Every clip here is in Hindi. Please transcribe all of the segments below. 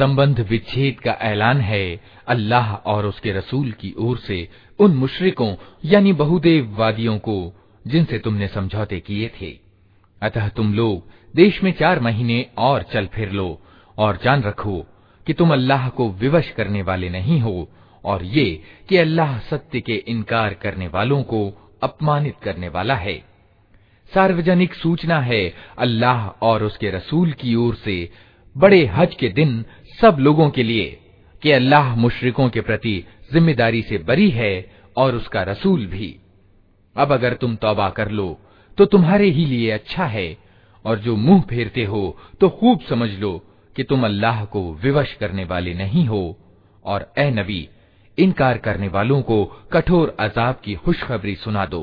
संबंध विच्छेद का ऐलान है अल्लाह और उसके रसूल की ओर से उन मुशरिकों, यानी बहुदेववादियों को, जिनसे तुमने समझौते किए थे। अतः तुम लोग देश में चार महीने और चल फिर लो और जान रखो कि तुम अल्लाह को विवश करने वाले नहीं हो और ये कि अल्लाह सत्य के इनकार करने वालों को अपमानित करने वाला है। सार्वजनिक सूचना है अल्लाह और उसके रसूल की ओर से बड़े हज के दिन सब लोगों के लिए कि अल्लाह मुशरिकों के प्रति ज़िम्मेदारी से बरी है और उसका रसूल भी। अब अगर तुम तौबा कर लो तो तुम्हारे ही लिए अच्छा है, और जो मुँह फेरते हो तो खूब समझ लो कि तुम अल्लाह को विवश करने वाले नहीं हो, और ए नबी, इनकार करने वालों को कठोर अजाब की खुशखबरी सुना दो।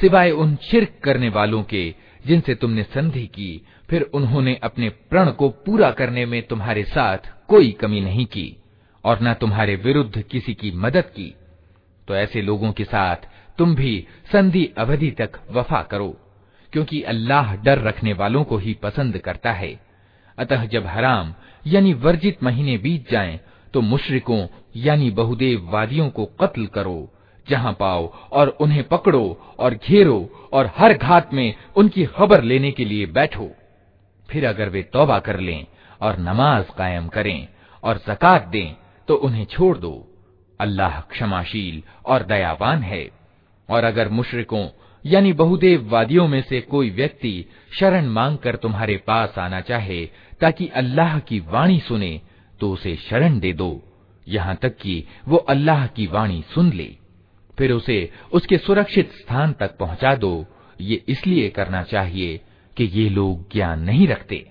सिवाय उन शिरक करने वालों के जिनसे तुमने संधि की फिर उन्होंने अपने प्रण को पूरा करने में तुम्हारे साथ कोई कमी नहीं की और न तुम्हारे विरुद्ध किसी की मदद की। तो ऐसे लोगों के साथ तुम भी संधि अवधि तक वफा करो क्योंकि अल्लाह डर रखने वालों को ही पसंद करता है। अतः जब हराम यानी वर्जित महीने बीत जाएँ, तो मुशरिकों यानी बहुदेव वादियों को कत्ल करो, जहाँ पाओ और उन्हें पकड़ो और घेरो और हर घात में उनकी खबर लेने के लिए बैठो। फिर अगर वे तौबा कर लें और नमाज़ कायम करें और जक़ात दें तो उन्हें छोड़ दो। अल्लाह क्षमाशील और दयावान है। और अगर मुशरिकों, यानी बहुदेव वादियों में से कोई व्यक्ति शरण मांगकर तुम्हारे पास आना चाहे, ताकि अल्लाह की वाणी सुने तो उसे शरण दे दो। यहाँ तक कि वो अल्लाह की वाणी सुन ले। फिर उसे उसके सुरक्षित स्थान तक पहुँचा दो। ये इसलिए करना चाहिए कि ये लोग ज्ञान नहीं रखते।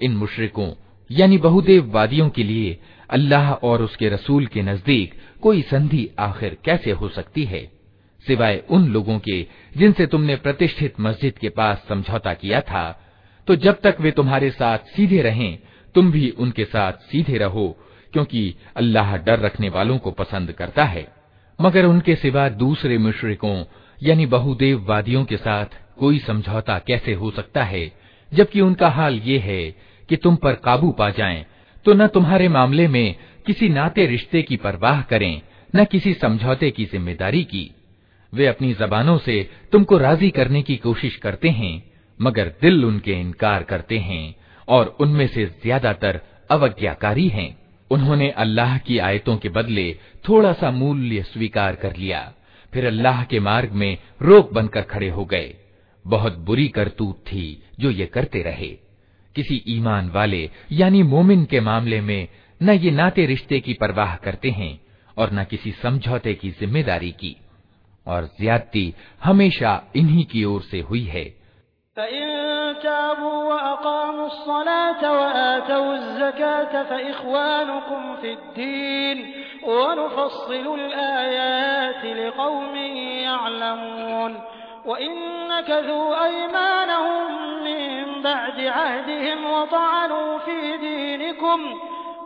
इन मुशरिकों यानी बहुदेववादियों के लिए अल्लाह और उसके रसूल के नजदीक कोई संधि आखिर कैसे हो सकती है? सिवाय उन लोगों के जिनसे तुमने प्रतिष्ठित मस्जिद के पास समझौता किया था। तो जब तक वे तुम्हारे साथ सीधे रहें, तुम भी उनके साथ सीधे रहो, क्योंकि अल्लाह डर रखने वालों को पसंद करता है। मगर उनके सिवा दूसरे मुशरिकों, यानी बहुदेव वादियों के साथ कोई समझौता कैसे हो सकता है? जबकि उनका हाल ये है कि तुम पर काबू पा जाएँ तो न तुम्हारे मामले में किसी नाते रिश्ते की परवाह करें, न किसी समझौते की ज़िम्मेदारी की। वे अपनी जबानों से तुमको राज़ी करने की कोशिश करते हैं, मगर दिल उनके इनकार करते हैं, और उनमें से ज़्यादातर अवज्ञाकारी हैं। उन्होंने अल्लाह की आयतों के बदले थोड़ा सा मूल्य स्वीकार कर लिया। फिर अल्लाह के मार्ग में रोक बनकर खड़े हो गए। बहुत बुरी करतूत थी जो ये करते रहे। किसी ईमान वाले, यानी मोमिन के मामले में न ये नाते रिश्ते की परवाह करते हैं और न किसी समझौते की जिम्मेदारी की और ज्यादती हमेशा इन्हीं की ओर से हुई है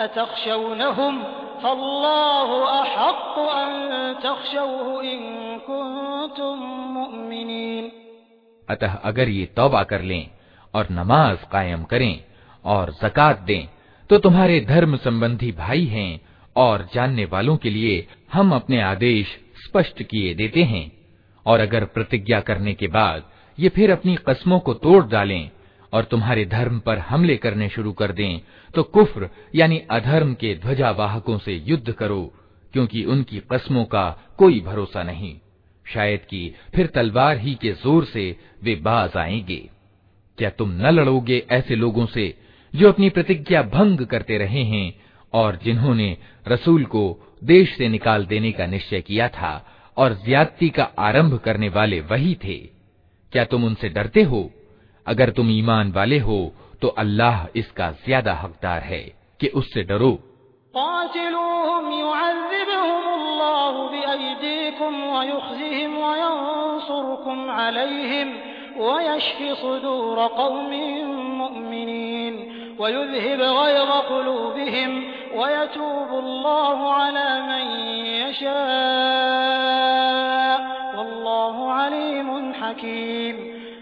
अतखशौनहुम फल्लाहु अहक्कु अन तखशौहु इन कुंतुम मुमिनीन अतः अगर ये तौबा कर लें और नमाज़ कायम करें और जक़ात दें तो तुम्हारे धर्म संबंधी भाई हैं और जानने वालों के लिए हम अपने आदेश स्पष्ट किए देते हैं। और अगर प्रतिज्ञा करने के बाद ये फिर अपनी कस्मों को तोड़ डालें और तुम्हारे धर्म पर हमले करने शुरू कर दें तो कुफ्र, यानी अधर्म के ध्वजावाहकों से युद्ध करो, क्योंकि उनकी कस्मों का कोई भरोसा नहीं। शायद कि फिर तलवार ही के ज़ोर से वे बाज आएँगे। क्या तुम न लड़ोगे ऐसे लोगों से, जो अपनी प्रतिज्ञा भंग करते रहे हैं, और जिन्होंने रसूल को देश से निकाल देने का निश्चय किया था, और ज्यादती का आरंभ करने वाले वही थे? क्या तुम उनसे डरते हो? अगर तुम ईमान वाले हो तो अल्लाह इसका ज्यादा हकदार है कि उससे डरो हकीम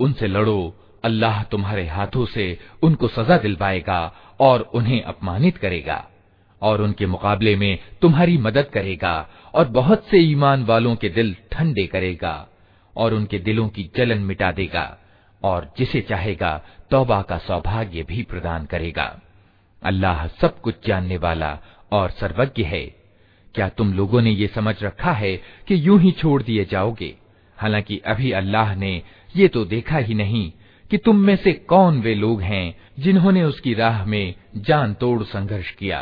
उनसे लड़ो अल्लाह तुम्हारे हाथों से उनको सजा दिलवाएगा और उन्हें अपमानित करेगा और उनके मुकाबले में तुम्हारी मदद करेगा और बहुत से ईमान वालों के दिल ठंडे करेगा और उनके दिलों की जलन मिटा देगा और जिसे चाहेगा तौबा का सौभाग्य भी प्रदान करेगा। अल्लाह सब कुछ जानने वाला और सर्वज्ञ है। क्या तुम लोगों ने ये समझ रखा है कि यूँ ही छोड़ दिए जाओगे? हालाँकि अभी अल्लाह ने ये तो देखा ही नहीं कि तुम में से कौन वे लोग हैं जिन्होंने उसकी राह में जान तोड़ संघर्ष किया।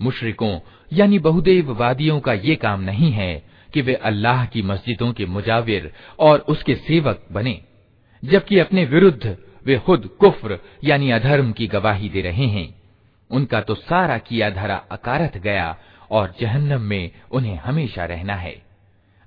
मुशरिकों, यानी बहुदेव वादियों का ये काम नहीं है कि वे अल्लाह की मस्जिदों के मुजाविर और उसके सेवक बने, जबकि अपने विरुद्ध वे खुद कुफ्र, यानी अधर्म की गवाही दे रहे हैं। उनका तो सारा किया धरा अकारत गया और जहन्नम में उन्हें हमेशा रहना है।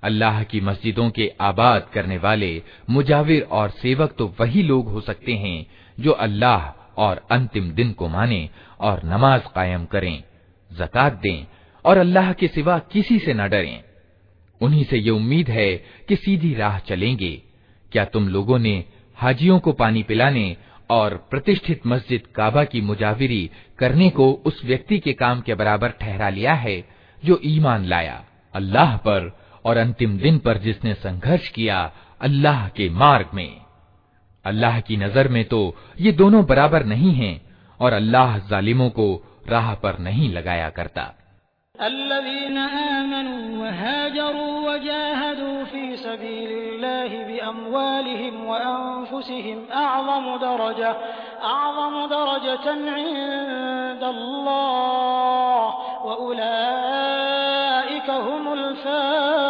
अल्लाह की मस्जिदों के आबाद करने वाले, मुजाविर और सेवक तो वही लोग हो सकते हैं जो अल्लाह और अंतिम दिन को माने और नमाज़ कायम करें। जक़ात दें और अल्लाह के सिवा किसी से न डरें। उन्हीं से ये उम्मीद है कि सीधी राह चलेंगे। क्या तुम लोगों ने हाजियों को पानी पिलाने और प्रतिष्ठित मस्जिद काबा की मुजाविरी करने को उस व्यक्ति के काम के बराबर ठहरा लिया है जो ईमान लाया अल्लाह पर और अंतिम दिन पर जिसने संघर्ष किया अल्लाह के मार्ग में। अल्लाह की नज़र में तो ये दोनों बराबर नहीं हैं और अल्लाह जालिमों को राह पर नहीं लगाया करता युबश्शिरुहुम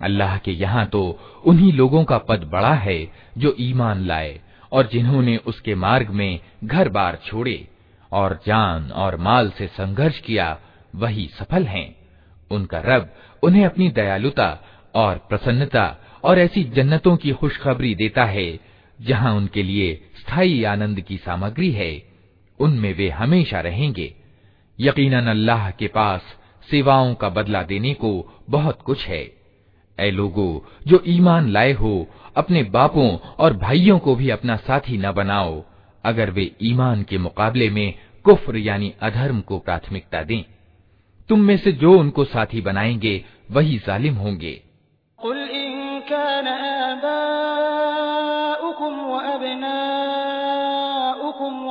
अल्लाह के यहाँ तो उन्हीं लोगों का पद बड़ा है जो ईमान लाए और जिन्होंने उसके मार्ग में घर बार छोड़े और जान और माल से संघर्ष किया वही सफल हैं उनका रब उन्हें अपनी दयालुता और प्रसन्नता और ऐसी जन्नतों की खुशखबरी देता है जहाँ उनके लिए स्थायी आनंद की सामग्री है, उनमें वे हमेशा रहेंगे। यकीनन अल्लाह के पास सेवाओं का बदला देने को बहुत कुछ है। ऐ लोगो, जो ईमान लाए हो, अपने बापों और भाइयों को भी अपना साथी न बनाओ। अगर वे ईमान के मुकाबले में कुफ्र यानी अधर्म को प्राथमिकता दें, तुम में से जो उनको साथी बनाएँगे, वही जालिम होंगे।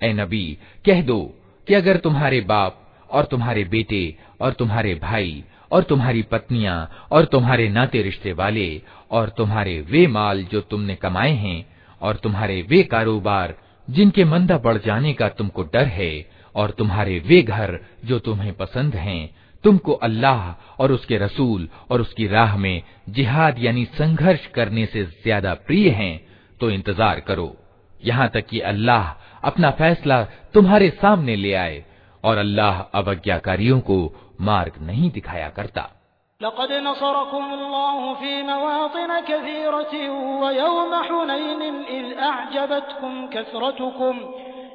ए नबी कह दो कि अगर तुम्हारे बाप और तुम्हारे बेटे और तुम्हारे भाई और तुम्हारी पत्नियां और तुम्हारे नाते रिश्ते वाले और तुम्हारे वे माल जो तुमने कमाए हैं और तुम्हारे वे कारोबार जिनके मंदा बढ़ जाने का तुमको डर है और तुम्हारे वे घर जो तुम्हें पसंद हैं तुमको अल्लाह और उसके रसूल और उसकी राह में जिहाद यानी संघर्ष करने से ज़्यादा प्रिय हैं तो इंतज़ार करो। यहाँ तक कि अल्लाह अपना फैसला तुम्हारे सामने ले आए और अल्लाह अवज्ञाकारियों को मार्ग नहीं दिखाया करता। लक़द नसरकुमुल्लाहु फ़ी मवातिन कसीरतिन व यौम हुनैन इज़ अअजबतकुम कसरतुकुम।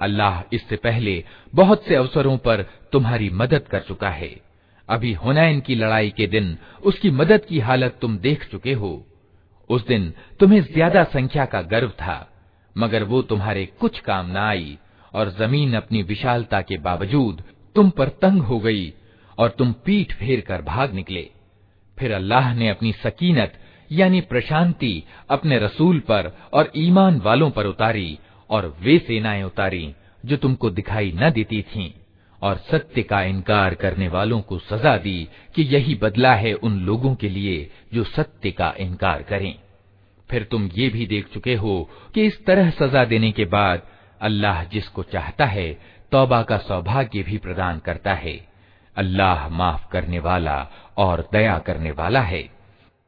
अल्लाह इससे पहले बहुत से अवसरों पर तुम्हारी मदद कर चुका है अभी हुनैन की लड़ाई के दिन उसकी मदद की हालत तुम देख चुके हो उस दिन तुम्हें ज्यादा संख्या का गर्व था मगर वो तुम्हारे कुछ काम न आई और ज़मीन अपनी विशालता के बावजूद तुम पर तंग हो गई और तुम पीठ फेर कर भाग निकले। फिर अल्लाह ने अपनी सकीनत, यानी प्रशांति, अपने रसूल पर और ईमान वालों पर उतारी और वे सेनाएँ उतारी जो तुमको दिखाई न देती थीं और सत्य का इनकार करने वालों को सजा दी कि यही बदला है उन लोगों के लिए जो सत्य का इनकार करें। फिर तुम ये भी देख चुके हो कि इस तरह सजा देने के बाद अल्लाह जिसको चाहता है तौबा का सौभाग्य भी प्रदान करता है। अल्लाह माफ करने वाला और दया करने वाला है।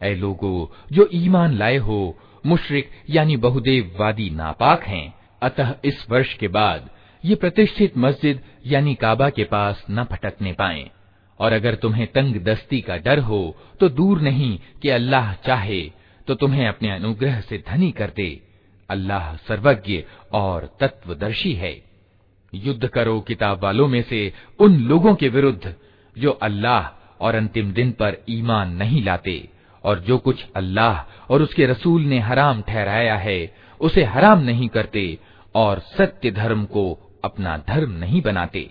ऐ लोगो जो ईमान लाए हो मुशरिक यानी बहुदेववादी नापाक हैं अतः इस वर्ष के बाद ये प्रतिष्ठित मस्जिद यानी काबा के पास न भटकने पाए और अगर तुम्हें तंग दस्ती का डर हो तो दूर नहीं कि अल्लाह चाहे तो तुम्हें अपने अनुग्रह से धनी कर दे अल्लाह सर्वज्ञ और तत्वदर्शी है। युद्ध करो किताब वालों में से उन लोगों के विरुद्ध जो अल्लाह और अंतिम दिन पर ईमान नहीं लाते और जो कुछ अल्लाह और उसके रसूल ने हराम ठहराया है, उसे हराम नहीं करते और सत्य धर्म को अपना धर्म नहीं बनाते।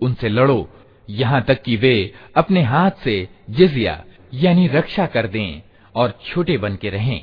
उनसे लड़ो, यहाँ तक कि वे अपने हाथ से जिजिया, यानी रक्षा कर दें और छोटे बन के रहें।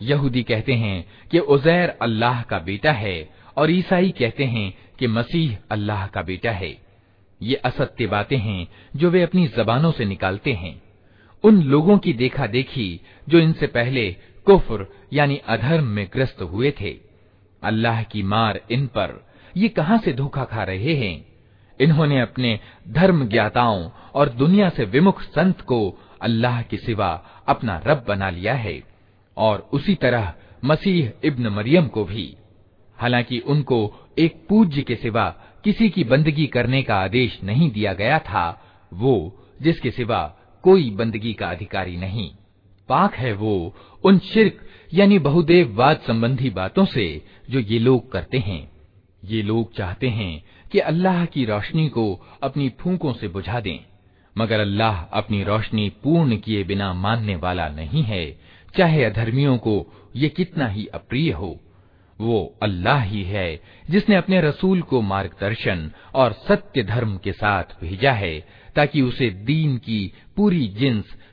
यहूदी कहते हैं कि उजैर अल्लाह का बेटा है और ईसाई कहते हैं कि मसीह अल्लाह का बेटा है ये असत्य बातें हैं जो वे अपनी जबानों से निकालते हैं उन लोगों की देखा देखी जो इनसे पहले कुफर, यानी अधर्म में ग्रस्त हुए थे। अल्लाह की मार इन पर। ये कहाँ से धोखा खा रहे हैं? इन्होंने अपने धर्म ज्ञाताओं और दुनिया से विमुख संत को अल्लाह के सिवा अपना रब बना लिया है, और उसी तरह मसीह इब्न मरियम को भी। हालाँकि उनको एक पूज्य के सिवा किसी की बंदगी करने का आदेश नहीं दिया गया था, वो जिसके सिवा कोई बंदगी का अधिकारी नहीं। पाक है वो उन शिरक, यानी बहुदेववाद संबंधी बातों से जो ये लोग करते हैं। ये लोग चाहते हैं कि अल्लाह की रोशनी को अपनी फूंकों से बुझा दें। मगर अल्लाह अपनी रोशनी पूर्ण किए बिना मानने वाला नहीं है, चाहे अधर्मियों को ये कितना ही अप्रिय हो। वो अल्लाह ही है, जिसने अपने रसूल को मार्गदर्शन और सत्य धर्म के साथ भेजा है, ताकि उसे दीन की पूरी जिन्स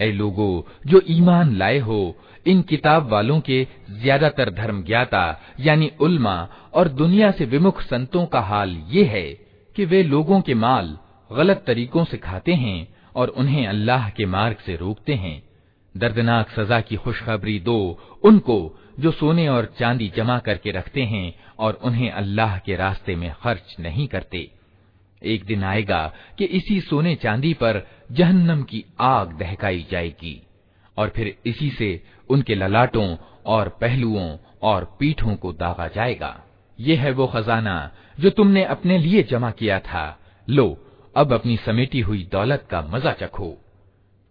ऐ लोगो जो ईमान लाए हो इन किताब वालों के ज्यादातर धर्म ज्ञाता यानी उल्मा और दुनिया से विमुख संतों का हाल ये है कि वे लोगों के माल गलत तरीकों से खाते हैं और उन्हें अल्लाह के मार्ग से रोकते हैं। दर्दनाक सजा की खुशखबरी दो उनको जो सोने और चांदी जमा करके रखते हैं और उन्हें अल्लाह के रास्ते में खर्च नहीं करते। एक दिन आएगा कि इसी सोने चांदी पर जहन्नम की आग दहकाई जाएगी और फिर इसी से उनके ललाटों और पहलुओं और पीठों को दागा जाएगा। ये है वो खजाना जो तुमने अपने लिए जमा किया था। लो अब अपनी समेटी हुई दौलत का मज़ा चखो।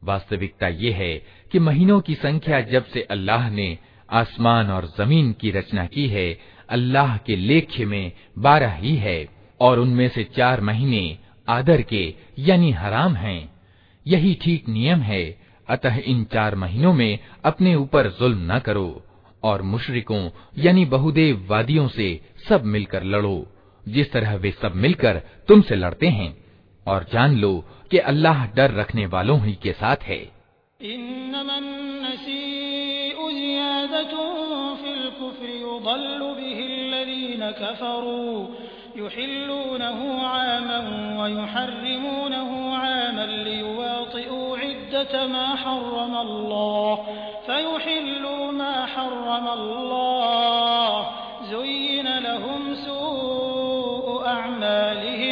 वास्तविकता ये है कि महीनों की संख्या जब से अल्लाह ने आसमान और ज़मीन की रचना की है, अल्लाह के लेख्य में बारह ही है और उनमें से चार महीने आदर के, यानी हराम हैं। यही ठीक नियम है, अतः इन चार महीनों में अपने ऊपर जुल्म न करो और मुशरिकों, यानी बहुदेव वादियों से सब मिलकर लड़ो। जिस तरह वे सब मिलकर तुमसे लड़ते हैं और जान लो कि अल्लाह डर रखने वालों ही के साथ है युहिल्लूनहु आमन वयुहर्रिमूनहु आमन लियुवातिऊ इद्दत मा हर्रम अल्लाह फयुहिल्लू मा हर्रम अल्लाह ज़ुय्यिन लहुम सूअ अअमालिहिम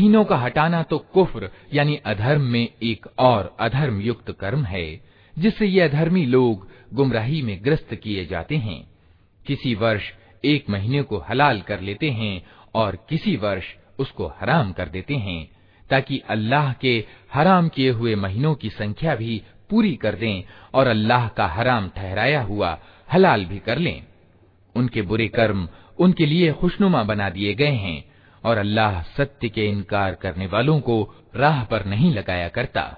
महीनों का हटाना तो कुफ्र, यानी अधर्म में एक और अधर्म युक्त कर्म है, जिससे ये अधर्मी लोग गुमराही में ग्रस्त किए जाते हैं। किसी वर्ष एक महीने को हलाल कर लेते हैं और किसी वर्ष उसको हराम कर देते हैं, ताकि अल्लाह के हराम किए हुए महीनों की संख्या भी पूरी कर दें और अल्लाह का हराम ठहराया हुआ हलाल भी कर लें। उनके बुरे कर्म उनके लिए खुशनुमा बना दिए गए हैं। और अल्लाह सत्य के इनकार करने वालों को राह पर नहीं लगाया करता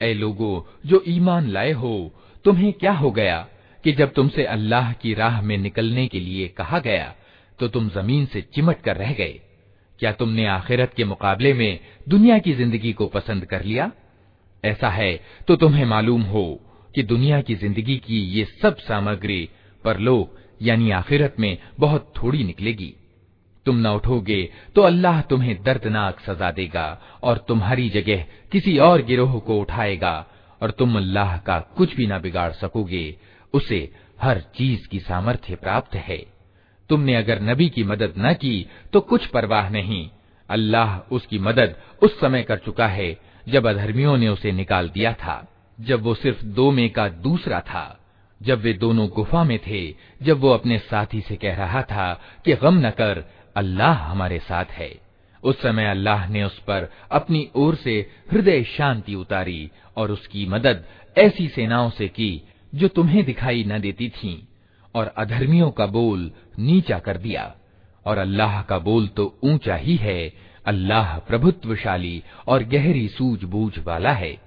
ऐ लोगो जो ईमान लाए हो तुम्हें क्या हो गया कि जब तुमसे अल्लाह की राह में निकलने के लिए कहा गया तो तुम जमीन से चिमट कर रह गए क्या तुमने आखिरत के मुकाबले में दुनिया की जिंदगी को पसंद कर लिया ऐसा है तो तुम्हें मालूम हो कि दुनिया की ज़िंदगी की ये सब सामग्री परलोक, यानी आखिरत में बहुत थोड़ी निकलेगी। तुम न उठोगे तो अल्लाह तुम्हें दर्दनाक सजा देगा और तुम्हारी जगह किसी और गिरोह को उठाएगा और तुम अल्लाह का कुछ भी ना बिगाड़ सकोगे, उसे हर चीज़ की सामर्थ्य प्राप्त है। तुमने अगर नबी की मदद न की तो कुछ परवाह नहीं। अल्लाह उसकी मदद उस समय कर चुका है जब अधर्मियों ने उसे निकाल दिया था। जब वो सिर्फ़ दो में का दूसरा था, जब वे दोनों गुफा में थे, जब वो अपने साथी से कह रहा था कि गम न कर, अल्लाह हमारे साथ है। उस समय अल्लाह ने उस पर अपनी ओर से हृदय शांति उतारी और उसकी मदद ऐसी सेनाओं से की जो तुम्हें दिखाई न देती थी, और अधर्मियों का बोल नीचा कर दिया। और अल्लाह का बोल तो ऊँचा ही है, अल्लाह प्रभुत्वशाली और गहरी सूझबूझ वाला है।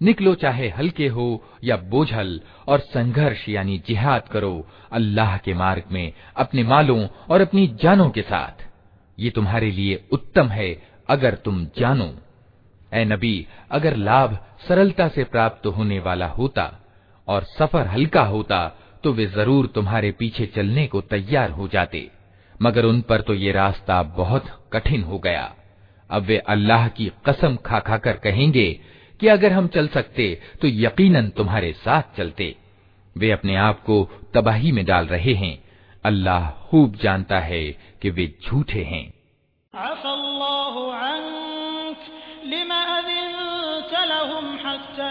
निकलो चाहे हल्के हो या बोझल और संघर्ष यानी जिहाद करो अल्लाह के मार्ग में, अपने मालों और अपनी जानों के साथ। ये तुम्हारे लिए उत्तम है अगर तुम जानो। ए नबी, अगर लाभ सरलता से प्राप्त होने वाला होता और सफ़र हल्का होता तो वे ज़रूर तुम्हारे पीछे चलने को तैयार हो जाते। मगर उन पर तो ये रास्ता बहुत कठिन हो गया। अब वे अल्लाह की कसम खा खा कर कहेंगे कि अगर हम चल सकते तो यकीनन तुम्हारे साथ चलते। वे अपने आप को तबाही में डाल रहे हैं। अल्लाह खूब जानता है कि वे झूठे हैं। लिमा अज़िनत लहुम हत्ता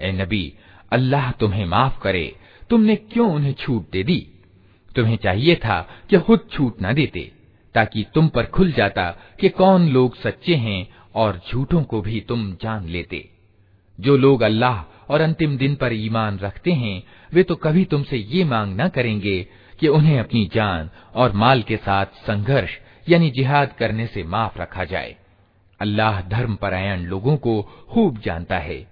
ए नबी, अल्लाह तुम्हें माफ़ करे, तुमने क्यों उन्हें छूट दे दी? तुम्हें चाहिए था कि खुद छूट न देते, ताकि तुम पर खुल जाता कि कौन लोग सच्चे हैं और झूठों को भी तुम जान लेते। जो लोग अल्लाह और अंतिम दिन पर ईमान रखते हैं, वे तो कभी तुमसे ये मांग न करेंगे कि उन्हें अपनी जान और माल के साथ संघर्ष, यानी जिहाद करने से माफ़ रखा जाए। अल्लाह धर्म परायण लोगों को खूब जानता है।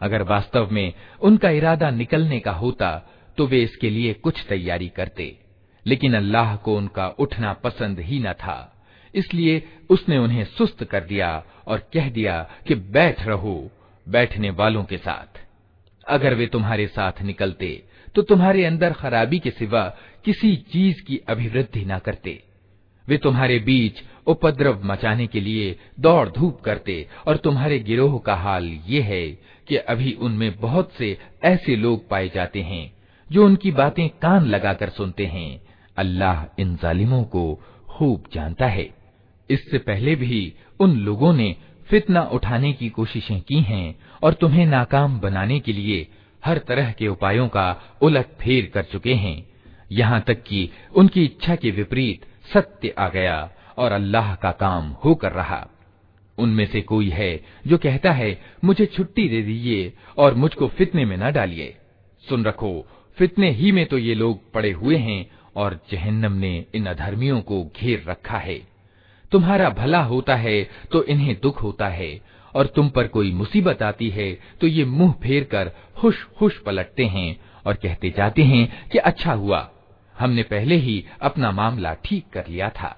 अगर वास्तव में उनका इरादा निकलने का होता तो वे इसके लिए कुछ तैयारी करते लेकिन अल्लाह को उनका उठना पसंद ही न था। इसलिए उसने उन्हें सुस्त कर दिया और कह दिया कि बैठ रहो, बैठने वालों के साथ। अगर वे तुम्हारे साथ निकलते तो तुम्हारे अंदर खराबी के सिवा किसी चीज़ की अभिवृद्धि न करते। वे तुम्हारे बीच उपद्रव मचाने के लिए दौड़ धूप करते और तुम्हारे गिरोह का हाल ये है कि अभी उनमें बहुत से ऐसे लोग पाए जाते हैं, जो उनकी बातें कान लगाकर सुनते हैं अल्लाह इन जालिमों को खूब जानता है। इससे पहले भी उन लोगों ने फितना उठाने की कोशिशें की हैं और तुम्हें नाकाम बनाने के लिए हर तरह के उपायों का उलट फेर कर चुके हैं। यहाँ तक कि उनकी इच्छा के विपरीत सत्य आ गया और अल्लाह का काम होकर रहा। उनमें से कोई है जो कहता है, मुझे छुट्टी दे दीजिए और मुझको फितने में न डालिए। सुन रखो, फितने ही में तो ये लोग पड़े हुए हैं और जहन्नम ने इन अधर्मियों को घेर रखा है। तुम्हारा भला होता है तो इन्हें दुख होता है, और तुम पर कोई मुसीबत आती है तो ये मुँह फेर कर खुश खुश पलटते हैं और कहते जाते हैं कि अच्छा हुआ, हमने पहले ही अपना मामला ठीक कर लिया था।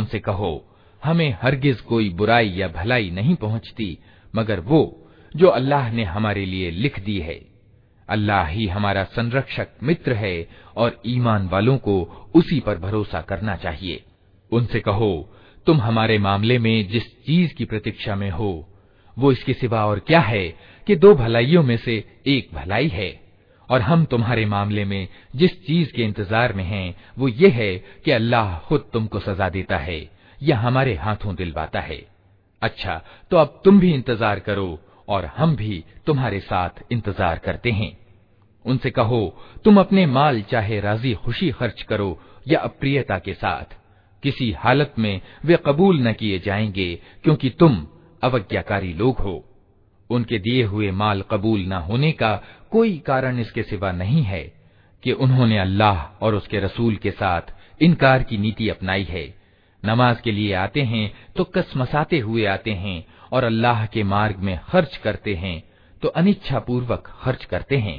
उनसे कहो, हमें हरगिज कोई बुराई या भलाई नहीं पहुँचती, मगर वो जो अल्लाह ने हमारे लिए लिख दी है। अल्लाह ही हमारा संरक्षक मित्र है और ईमान वालों को उसी पर भरोसा करना चाहिए। उनसे कहो, तुम हमारे मामले में जिस चीज़ की प्रतीक्षा में हो, वो इसके सिवा और क्या है कि दो भलाइयों में से एक भलाई है? और हम तुम्हारे मामले में जिस चीज़ के इंतज़ार में हैं, वो ये है कि अल्लाह खुद तुमको सजा देता है, या हमारे हाथों दिलवाता है। अच्छा तो अब तुम भी इंतज़ार करो, और हम भी तुम्हारे साथ इंतज़ार करते हैं। उनसे कहो, तुम अपने माल चाहे राज़ी खुशी खर्च करो, या अप्रियता के साथ। किसी हालत में वे कबूल न किए जाएँगे, क्योंकि तुम अवज्ञाकारी लोग हो। उनके दिए हुए माल कबूल न होने का कोई कारण इसके सिवा नहीं है कि उन्होंने अल्लाह और उसके रसूल के साथ इनकार की नीति अपनाई है। नमाज़ के लिए आते हैं तो कसमसाते हुए आते हैं और अल्लाह के मार्ग में खर्च करते हैं तो अनिच्छा पूर्वक खर्च करते हैं।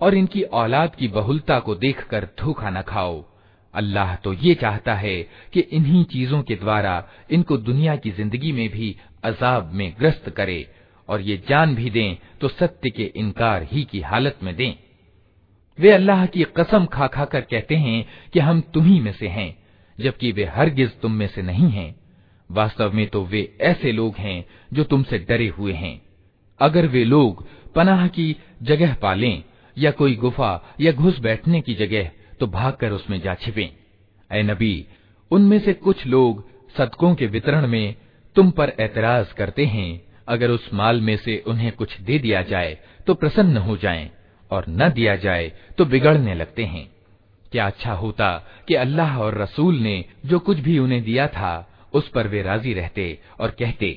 और इनकी औलाद की बहुलता को देखकर धोखा न खाओ। अल्लाह तो ये चाहता है कि इन्हीं चीज़ों के द्वारा इनको दुनिया की ज़िंदगी में भी अजाब में ग्रस्त करे और ये जान भी दें तो सत्य के इनकार ही की हालत में दें। वे अल्लाह की कसम खा खा कर कहते हैं कि हम तुम्ही में से हैं, जबकि वे हरगिज तुम में से नहीं हैं। वास्तव में तो वे ऐसे लोग हैं जो तुमसे डरे हुए हैं। अगर वे लोग पनाह की जगह पालें या कोई गुफा या घुस बैठने की जगह तो भागकर उसमें जा छिपे। ए नबी, उनमें से कुछ लोग सदकों के वितरण में तुम पर एतराज़ करते हैं। अगर उस माल में से उन्हें कुछ दे दिया जाए तो प्रसन्न हो जाएँ, और न दिया जाए तो बिगड़ने लगते हैं। क्या अच्छा होता कि अल्लाह और रसूल ने जो कुछ भी उन्हें दिया था, उस पर वे राज़ी रहते और कहते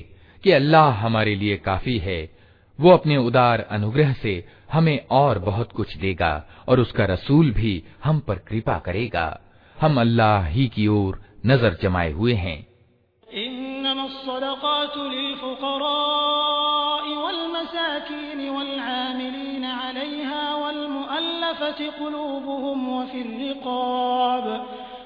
कि अल्लाह हमारे लिए काफ़ी है। वो अपने उदार अनुग्रह से हमें और बहुत कुछ देगा और उसका रसूल भी हम पर कृपा करेगा हम अल्लाह ही की ओर नजर जमाए हुए हैं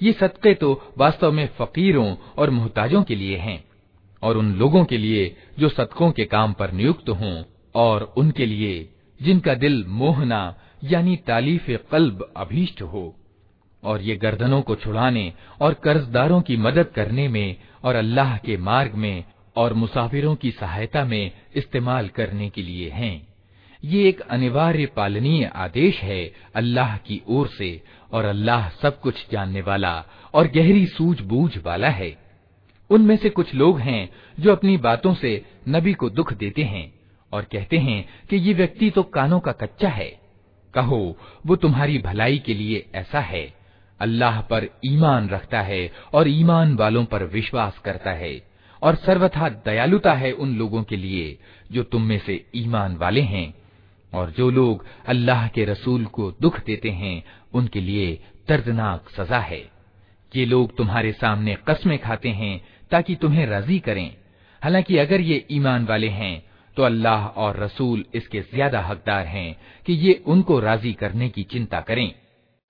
ये सदक़े तो वास्तव में फकीरों और मोहताजों के लिए हैं और उन लोगों के लिए जो सदकों के काम पर नियुक्त हों और उनके लिए जिनका दिल मोहना यानी तालीफ कल्ब अभीष्ट हो और ये गर्दनों को छुड़ाने और कर्जदारों की मदद करने में और अल्लाह के मार्ग में और मुसाफिरों की सहायता में इस्तेमाल करने के लिए हैं। ये एक अनिवार्य पालनीय आदेश है अल्लाह की ओर से और अल्लाह सब कुछ जानने वाला और गहरी सूझबूझ वाला है। उनमें से कुछ लोग हैं जो अपनी बातों से नबी को दुख देते हैं और कहते हैं कि ये व्यक्ति तो कानों का कच्चा है। कहो, वो तुम्हारी भलाई के लिए ऐसा है। अल्लाह पर ईमान रखता है और ईमान वालों पर विश्वास करता है और सर्वथा दयालुता है उन लोगों के लिए जो तुम में से ईमान वाले हैं। और जो लोग अल्लाह के रसूल को दुख देते हैं, उनके लिए दर्दनाक सजा है। ये लोग तुम्हारे सामने कस्में खाते हैं ताकि तुम्हें राज़ी करें। हालाँकि अगर ये ईमान वाले हैं तो अल्लाह और रसूल इसके ज़्यादा हकदार हैं कि ये उनको राज़ी करने की चिंता करें।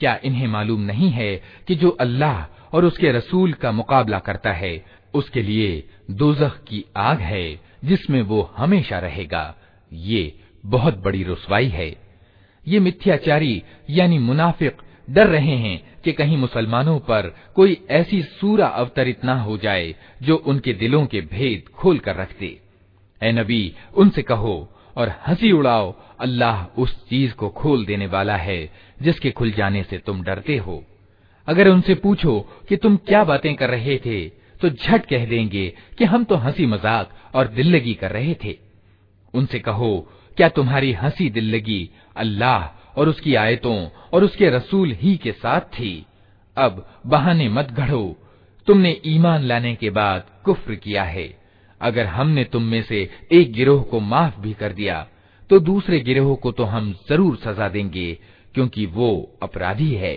क्या इन्हें मालूम नहीं है कि जो अल्लाह और उसके रसूल का मुकाबला करता है उसके लिए दोजख की आग है जिसमें वो हमेशा रहेगा ये बहुत बड़ी रुसवाई है ये मिथ्याचारी यानी मुनाफिक डर रहे हैं कि कहीं मुसलमानों पर कोई ऐसी सूरा अवतरित ना हो जाए जो उनके दिलों के भेद खोल कर रख दे ए नबी उनसे कहो और हंसी उड़ाओ अल्लाह उस चीज़ को खोल देने वाला है, जिसके खुल जाने से तुम डरते हो। अगर उनसे पूछो कि तुम क्या बातें कर रहे थे तो झट कह देंगे कि हम तो हँसी मज़ाक और दिल्लगी कर रहे थे। उनसे कहो, क्या तुम्हारी हँसी दिल्लगी अल्लाह और उसकी आयतों और उसके रसूल ही के साथ थी? अब बहाने मत घड़ो तुमने ईमान लाने के बाद कुफ्र किया है। अगर हमने तुम में से एक गिरोह को माफ़ भी कर दिया तो दूसरे गिरोह को तो हम जरूर सजा देंगे क्योंकि वो अपराधी है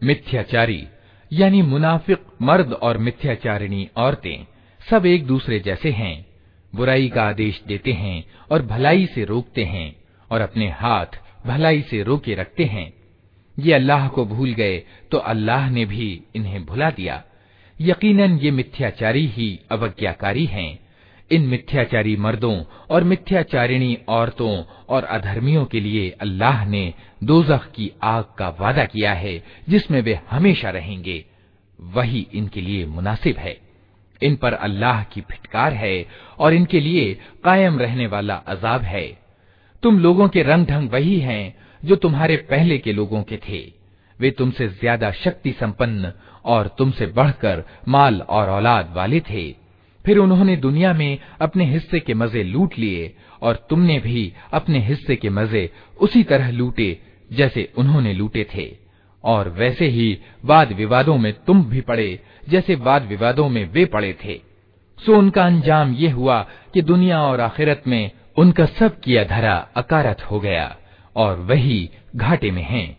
मिथ्याचारी यानी मुनाफिक मर्द और मिथ्याचारिणी औरतें सब एक दूसरे जैसे हैं बुराई का आदेश देते हैं और भलाई से रोकते हैं और अपने हाथ भलाई से रोके रखते हैं ये अल्लाह को भूल गए तो अल्लाह ने भी इन्हें भुला दिया यकीनन ये मिथ्याचारी ही अवज्ञाकारी हैं। इन मिथ्याचारी मर्दों और मिथ्याचारिणी औरतों और अधर्मियों के लिए अल्लाह ने दोजख की आग का वादा किया है, जिसमें वे हमेशा रहेंगे। वही इनके लिए मुनासिब है। इन पर अल्लाह की फिटकार है और इनके लिए कायम रहने वाला अजाब है। तुम लोगों के रंग ढंग वही हैं, जो तुम्हारे पहले के लोगों के थे। वे तुमसे ज़्यादा शक्ति संपन्न और तुमसे बढ़कर माल और औलाद वाले थे। फिर उन्होंने दुनिया में अपने हिस्से के मज़े लूट लिए और तुमने भी अपने हिस्से के मज़े उसी तरह लूटे जैसे उन्होंने लूटे थे। और वैसे ही वाद विवादों में तुम भी पड़े जैसे वाद विवादों में वे पड़े थे। सो उनका अंजाम ये हुआ कि दुनिया और आखिरत में उनका सब किया धरा अकारत हो गया और वही घाटे में हैं।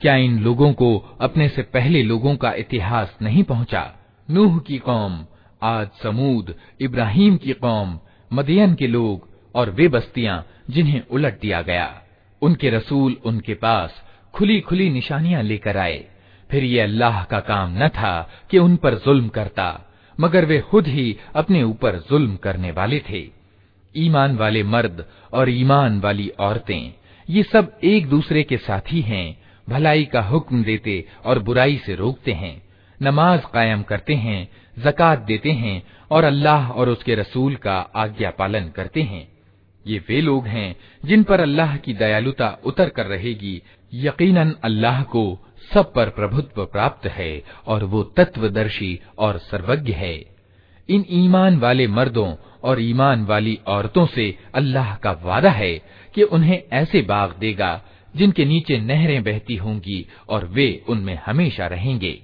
क्या इन लोगों को अपने से पहले लोगों का इतिहास नहीं पहुंचा नूह की कौम आज समूद, इब्राहिम की कौम, मदियन के लोग और वे बस्तियाँ जिन्हें उलट दिया गया। उनके रसूल उनके पास खुली खुली निशानियाँ लेकर आए। फिर ये अल्लाह का काम न था कि उन पर जुल्म करता, मगर वे खुद ही अपने ऊपर जुल्म करने वाले थे। ईमान वाले मर्द और ईमान वाली औरतें, ये सब एक दूसरे के साथी हैं, भलाई का हुक्म देते और बुराई से रोकते हैं। नमाज़ कायम करते हैं, जक़ात देते हैं और अल्लाह और उसके रसूल का आज्ञा पालन करते हैं। ये वे लोग हैं जिन पर अल्लाह की दयालुता उतर कर रहेगी। यकीनन अल्लाह को सब पर प्रभुत्व प्राप्त है और वो तत्वदर्शी और सर्वज्ञ है। इन ईमान वाले मर्दों और ईमान वाली औरतों से अल्लाह का वादा है कि उन्हें ऐसे बाग देगा जिनके नीचे नहरें बहती होंगी और वे उनमें हमेशा रहेंगे।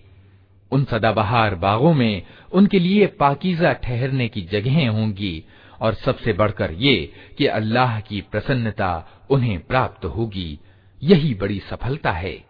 उन सदाबहार बागों में उनके लिए पाकिजा ठहरने की जगहें होंगी, और सबसे बढ़कर ये कि अल्लाह की प्रसन्नता उन्हें प्राप्त होगी। यही बड़ी सफलता है।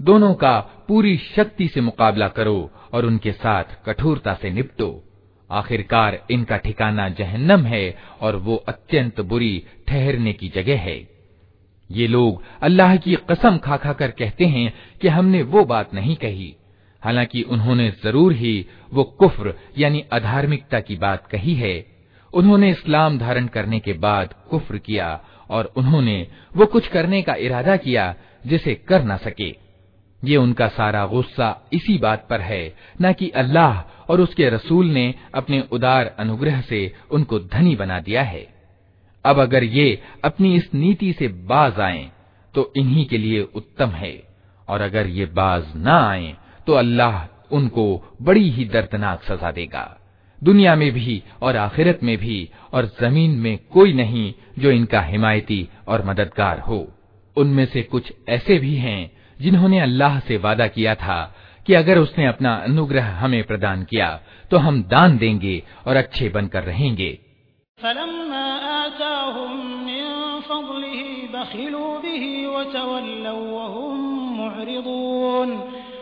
दोनों का पूरी शक्ति से मुकाबला करो और उनके साथ कठोरता से निपटो। आखिरकार इनका ठिकाना जहन्नम है और वो अत्यंत बुरी ठहरने की जगह है। ये लोग अल्लाह की कसम खा खा कर कहते हैं कि हमने वो बात नहीं कही। हालाँकि उन्होंने ज़रूर ही वो कुफ्र यानी अधार्मिकता की बात कही है। उन्होंने इस्लाम धारण करने के बाद कुफ्र किया और उन्होंने वो कुछ करने का इरादा किया जिसे कर ना सके। ये उनका सारा गुस्सा इसी बात पर है, न कि अल्लाह और उसके रसूल ने अपने उदार अनुग्रह से उनको धनी बना दिया है। अब अगर ये अपनी इस नीति से बाज आए तो इन्हीं के लिए उत्तम है। और अगर ये बाज न आए तो अल्लाह उनको बड़ी ही दर्दनाक सजा देगा। दुनिया में भी और आखिरत में भी और ज़मीन में कोई नहीं जो इनका हिमायती और मददगार हो। उनमें से कुछ ऐसे भी हैं जिन्होंने अल्लाह से वादा किया था कि अगर उसने अपना अनुग्रह हमें प्रदान किया तो हम दान देंगे और अच्छे बनकर रहेंगे।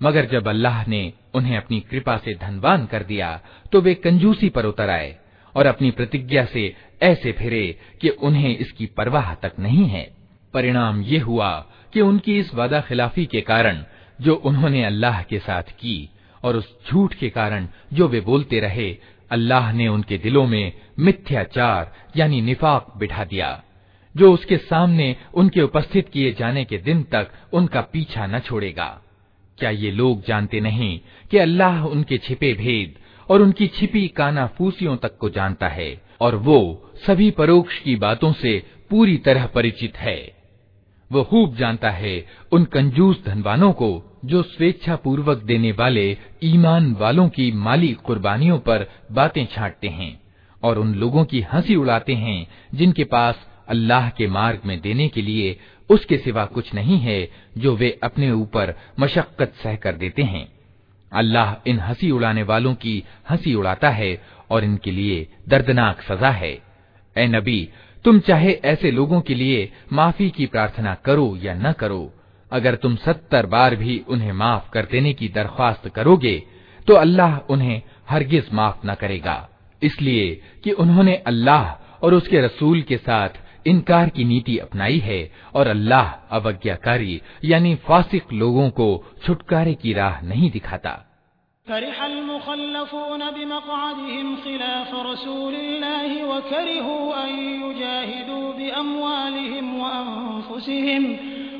मगर जब अल्लाह ने उन्हें अपनी कृपा से धनवान कर दिया तो वे कंजूसी पर उतर आए और अपनी प्रतिज्ञा से ऐसे फिरे कि उन्हें इसकी परवाह तक नहीं है। परिणाम ये हुआ कि उनकी इस वादा खिलाफी के कारण जो उन्होंने अल्लाह के साथ की और उस झूठ के कारण जो वे बोलते रहे, अल्लाह ने उनके दिलों में मिथ्याचार यानी निफाक बिठा दिया, जो उसके सामने उनके उपस्थित किए जाने के दिन तक उनका पीछा न छोड़ेगा। क्या ये लोग जानते नहीं कि अल्लाह उनके छिपे भेद और उनकी छिपी काना फूसियों तक को जानता है और वो सभी परोक्ष की बातों से पूरी तरह परिचित है। वो खूब जानता है उन कंजूस धनवानों को जो स्वेच्छा पूर्वक देने वाले ईमान वालों की माली कुर्बानियों पर बातें छाटते हैं और उन लोगों की हँसी उड़ाते हैं जिनके पास अल्लाह के मार्ग में देने के लिए उसके सिवा कुछ नहीं है जो वे अपने ऊपर मशक्कत सह कर देते हैं। अल्लाह इन हँसी उड़ाने वालों की हँसी उड़ाता है और इनके लिए दर्दनाक सजा है। ए नबी, तुम चाहे ऐसे लोगों के लिए माफ़ी की प्रार्थना करो या न करो। अगर तुम सत्तर बार भी उन्हें माफ़ कर देने की दरख्वास्त करोगे तो अल्लाह उन्हें हरगिज माफ़ न करेगा। इसलिए कि उन्होंने अल्लाह और उसके रसूल के साथ इनकार की नीति अपनाई है और अल्लाह अवज्ञाकारी यानी फासिक लोगों को छुटकारे की राह नहीं दिखाता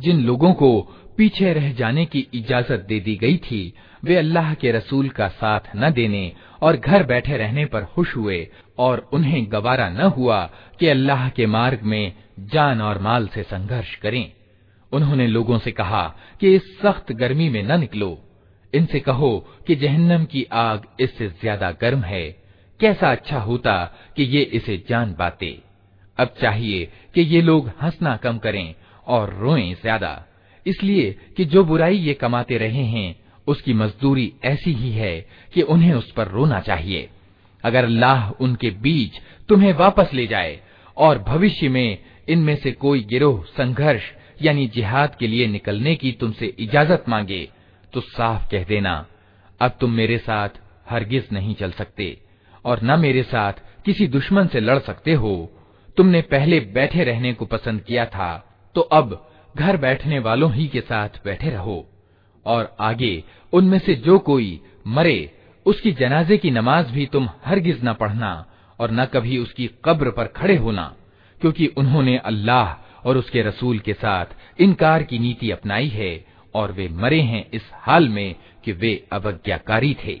जिन लोगों को पीछे रह जाने की इजाज़त दे दी गई थी, वे अल्लाह के रसूल का साथ न देने और घर बैठे रहने पर खुश हुए और उन्हें गवारा न हुआ कि अल्लाह के मार्ग में जान और माल से संघर्ष करें। उन्होंने लोगों से कहा कि इस सख्त गर्मी में न निकलो। इनसे कहो कि जहन्नम की आग इससे ज़्यादा गर्म है। कैसा अच्छा होता कि ये इसे जान पाते। अब चाहिए कि ये लोग हंसना कम करें और रोएँ ज़्यादा। इसलिए कि जो बुराई ये कमाते रहे हैं, उसकी मजदूरी ऐसी ही है कि उन्हें उस पर रोना चाहिए। अगर अल्लाह उनके बीच तुम्हें वापस ले जाए और भविष्य में इनमें से कोई गिरोह, संघर्ष यानी जिहाद के लिए निकलने की तुमसे इजाज़त मांगे तो साफ़ कह देना, अब तुम मेरे साथ हरगिज नहीं चल सकते और न मेरे साथ किसी दुश्मन से लड़ सकते हो। तुमने पहले बैठे रहने को पसंद किया था तो अब घर बैठने वालों ही के साथ बैठे रहो, और आगे उनमें से जो कोई मरे, उसकी जनाजे की नमाज़ भी तुम हरगिज न पढ़ना और न कभी उसकी कब्र पर खड़े होना, क्योंकि उन्होंने अल्लाह और उसके रसूल के साथ इनकार की नीति अपनाई है और वे मरे हैं इस हाल में कि वे अवज्ञाकारी थे।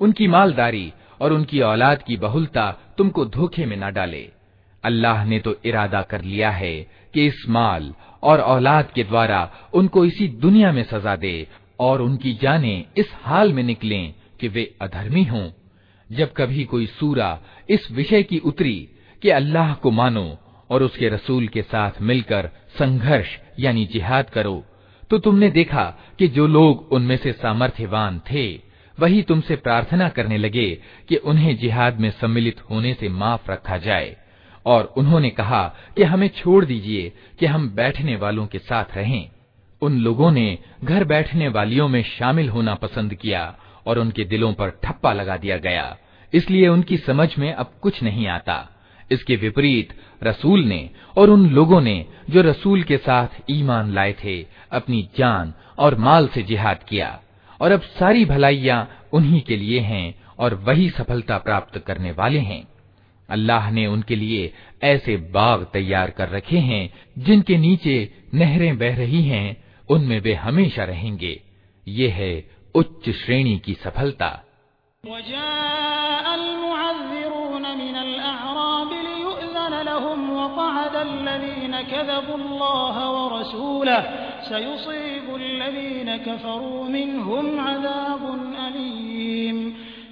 उनकी मालदारी और उनकी औलाद की बहुलता तुमको धोखे में न डाले अल्लाह ने तो इरादा कर लिया है कि इस माल और औलाद के द्वारा उनको इसी दुनिया में सजा दे और उनकी जाने इस हाल में निकलें कि वे अधर्मी हों। जब कभी कोई सूरा इस विषय की उतरी कि अल्लाह को मानो और उसके रसूल के साथ मिलकर संघर्ष यानी जिहाद करो तो तुमने देखा कि जो लोग उनमें से सामर्थ्यवान थे, वही तुमसे प्रार्थना करने लगे कि उन्हें जिहाद में सम्मिलित होने से माफ़ रखा जाए। और उन्होंने कहा कि हमें छोड़ दीजिए कि हम बैठने वालों के साथ रहें। उन लोगों ने घर बैठने वालियों में शामिल होना पसंद किया और उनके दिलों पर ठप्पा लगा दिया गया। इसलिए उनकी समझ में अब कुछ नहीं आता। इसके विपरीत रसूल ने और उन लोगों ने जो रसूल के साथ ईमान लाए थे, अपनी जान और माल से जिहाद किया। और अब सारी भलाइयाँ उन्हीं के लिए हैं और वही सफलता प्राप्त करने वाले हैं। अल्लाह ने उनके लिए ऐसे बाग तैयार कर रखे हैं, जिनके नीचे नहरें बह रही हैं, उनमें वे हमेशा रहेंगे। ये है उच्च श्रेणी की सफलता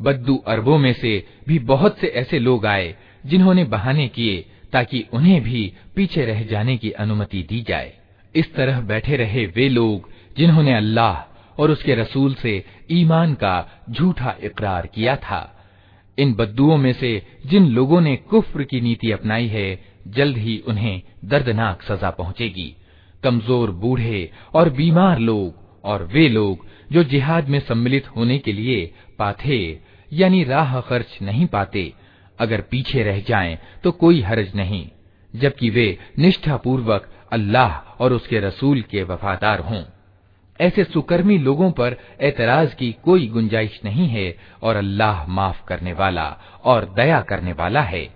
बद्दू अरबों में से भी बहुत से ऐसे लोग आए जिन्होंने बहाने किए ताकि उन्हें भी पीछे रह जाने की अनुमति दी जाए इस तरह बैठे रहे वे लोग जिन्होंने अल्लाह और उसके रसूल से ईमान का झूठा इकरार किया था। इन बद्दुओं में से जिन लोगों ने कुफ्र की नीति अपनाई है, जल्द ही उन्हें दर्दनाक सजा पहुंचेगी। कमज़ोर बूढ़े और बीमार लोग और वे लोग जो जिहाद में सम्मिलित होने के लिए पाथे, यानी राह खर्च नहीं पाते, अगर पीछे रह जाएँ तो कोई हर्ज नहीं, जबकि वे निष्ठापूर्वक अल्लाह और उसके रसूल के वफादार हों। ऐसे सुकर्मी लोगों पर एतराज़ की कोई गुंजाइश नहीं है और अल्लाह माफ़ करने वाला और दया करने वाला है।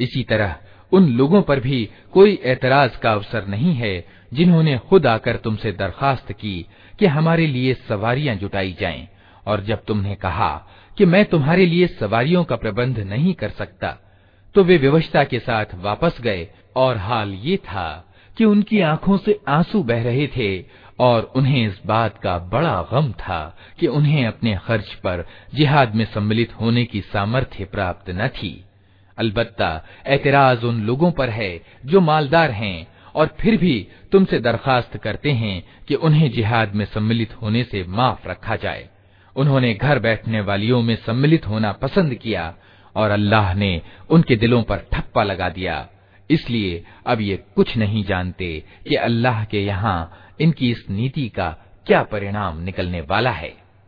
इसी तरह उन लोगों पर भी कोई एतराज़ का अवसर नहीं है जिन्होंने खुद आकर तुमसे दरखास्त की कि हमारे लिए सवारियाँ जुटाई जाएँ और जब तुमने कहा कि मैं तुम्हारे लिए सवारियों का प्रबंध नहीं कर सकता तो वे व्यवस्था के साथ वापस गए और हाल ये था कि उनकी आँखों से आँसू बह रहे थे और उन्हें इस बात का बड़ा गम था कि उन्हें अपने खर्च पर जिहाद में सम्मिलित होने की सामर्थ्य प्राप्त न थी। अलबत्ता एतराज़ उन लोगों पर है जो मालदार हैं और फिर भी तुमसे दरखास्त करते हैं कि उन्हें जिहाद में सम्मिलित होने से माफ़ रखा जाए। उन्होंने घर बैठने वालियों में सम्मिलित होना पसंद किया और अल्लाह ने उनके दिलों पर ठप्पा लगा दिया। इसलिए अब ये कुछ नहीं जानते कि अल्लाह के यहाँ इनकी इस नीति का क्या परिणाम निकलने वाला है।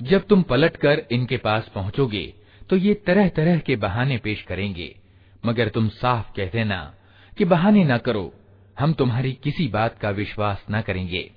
जब तुम पलटकर इनके पास पहुंचोगे तो ये तरह तरह के बहाने पेश करेंगे मगर तुम साफ कह देना कि बहाने न करो हम तुम्हारी किसी बात का विश्वास न करेंगे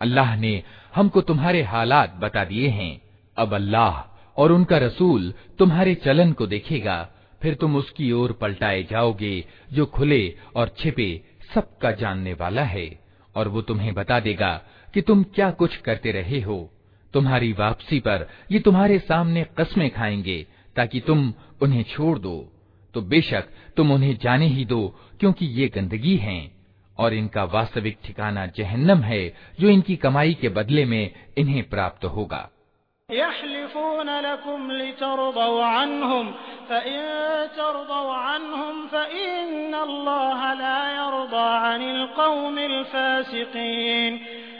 अल्लाह ने हमको तुम्हारे हालात बता दिए हैं। अब अल्लाह और उनका रसूल तुम्हारे चलन को देखेगा, फिर तुम उसकी ओर पलटाए जाओगे, जो खुले और छिपे सबका जानने वाला है, और वो तुम्हें बता देगा कि तुम क्या कुछ करते रहे हो। तुम्हारी वापसी पर ये तुम्हारे सामने कस्में खाएँगे, ताकि तुम उन्हें छोड़ दो। तो बेशक तुम उन्हें जाने ही दो, क्योंकि ये गंदगी हैं। और इनका वास्तविक ठिकाना जहन्नम है जो इनकी कमाई के बदले में इन्हें प्राप्त होगा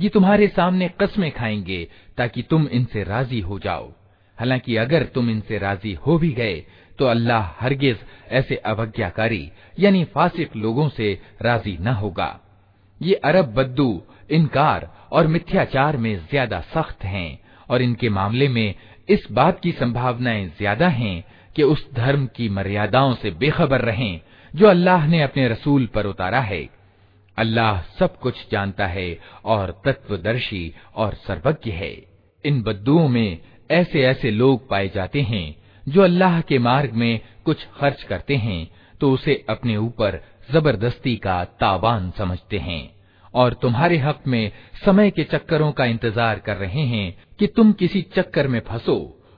ये तुम्हारे सामने कस्में खाएंगे ताकि तुम इनसे राजी हो जाओ हालाँकि अगर तुम इनसे राज़ी हो भी गए तो अल्लाह हरगिज ऐसे अवज्ञाकारी, यानी फासिक लोगों से राज़ी न होगा। ये अरब बद्दू, इनकार और मिथ्याचार में ज़्यादा सख्त हैं, और इनके मामले में इस बात की संभावनाएँ ज़्यादा हैं कि उस धर्म की मर्यादाओं से बेखबर रहें, जो अल्लाह ने अपने रसूल पर उतारा है। अल्लाह सब कुछ जानता है और तत्वदर्शी और सर्वज्ञ है। इन बद्दुओं में ऐसे ऐसे लोग पाए जाते हैं, जो अल्लाह के मार्ग में कुछ खर्च करते हैं तो उसे अपने ऊपर ज़बरदस्ती का तावान समझते हैं। और तुम्हारे हक में समय के चक्करों का इंतज़ार कर रहे हैं कि तुम किसी चक्कर में फंसो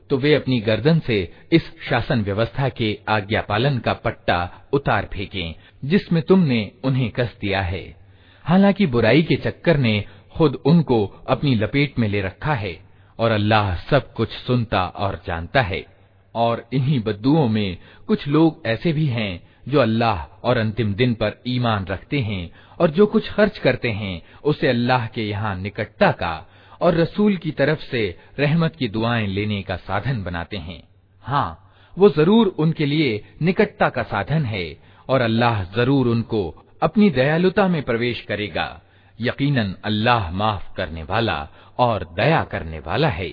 तो वे अपनी गर्दन से इस शासन व्यवस्था के आज्ञा पालन का पट्टा उतार फेंकें, जिसमें तुमने उन्हें कस दिया है। हालाँकि बुराई के चक्कर ने खुद उनको अपनी लपेट में ले रखा है और अल्लाह सब कुछ सुनता और जानता है। और इन्हीं बद्दुओं में कुछ लोग ऐसे भी हैं जो अल्लाह और अंतिम दिन पर ईमान रखते हैं और जो कुछ खर्च करते हैं, उसे अल्लाह के यहाँ निकटता का और रसूल की तरफ़ से रहमत की दुआएँ लेने का साधन बनाते हैं। हाँ वो ज़रूर उनके लिए निकटता का साधन है और अल्लाह ज़रूर उनको अपनी दयालुता में प्रवेश करेगा। यकीनन अल्लाह माफ़ करने वाला और दया करने वाला है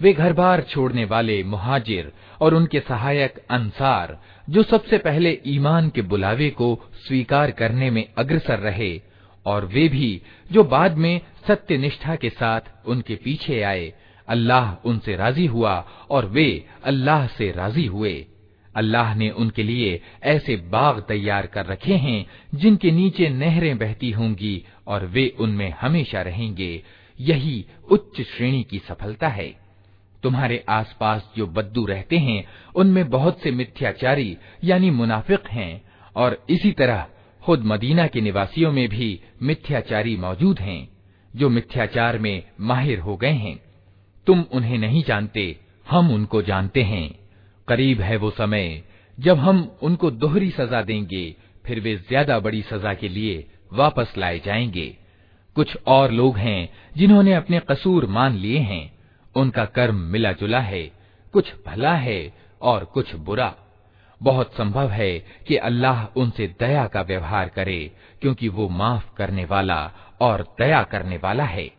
वे घर बार छोड़ने वाले मुहाजिर और उनके सहायक अंसार जो सबसे पहले ईमान के बुलावे को स्वीकार करने में अग्रसर रहे और वे भी जो बाद में सत्य निष्ठा के साथ उनके पीछे आए अल्लाह उनसे राजी हुआ और वे अल्लाह से राजी हुए अल्लाह ने उनके लिए ऐसे बाग तैयार कर रखे हैं, जिनके नीचे नहरें बहती होंगी और वे उनमें हमेशा रहेंगे। यही उच्च श्रेणी की सफलता है। तुम्हारे आसपास जो बद्दू रहते हैं, उनमें बहुत से मिथ्याचारी, यानी मुनाफिक हैं, और इसी तरह खुद मदीना के निवासियों में भी मिथ्याचारी मौजूद हैं, जो मिथ्याचार में माहिर हो गए हैं। तुम उन्हें नहीं जानते, हम उनको जानते हैं। करीब है वो समय, जब हम उनको दोहरी सजा देंगे, फिर वे ज़्यादा बड़ी सजा के लिए वापस लाए जाएँगे। कुछ और लोग हैं, जिन्होंने अपने कसूर मान लिए हैं। उनका कर्म मिला जुला है, कुछ भला है और कुछ बुरा। बहुत संभव है कि अल्लाह उनसे दया का व्यवहार करे, क्योंकि वो माफ़ करने वाला और दया करने वाला है।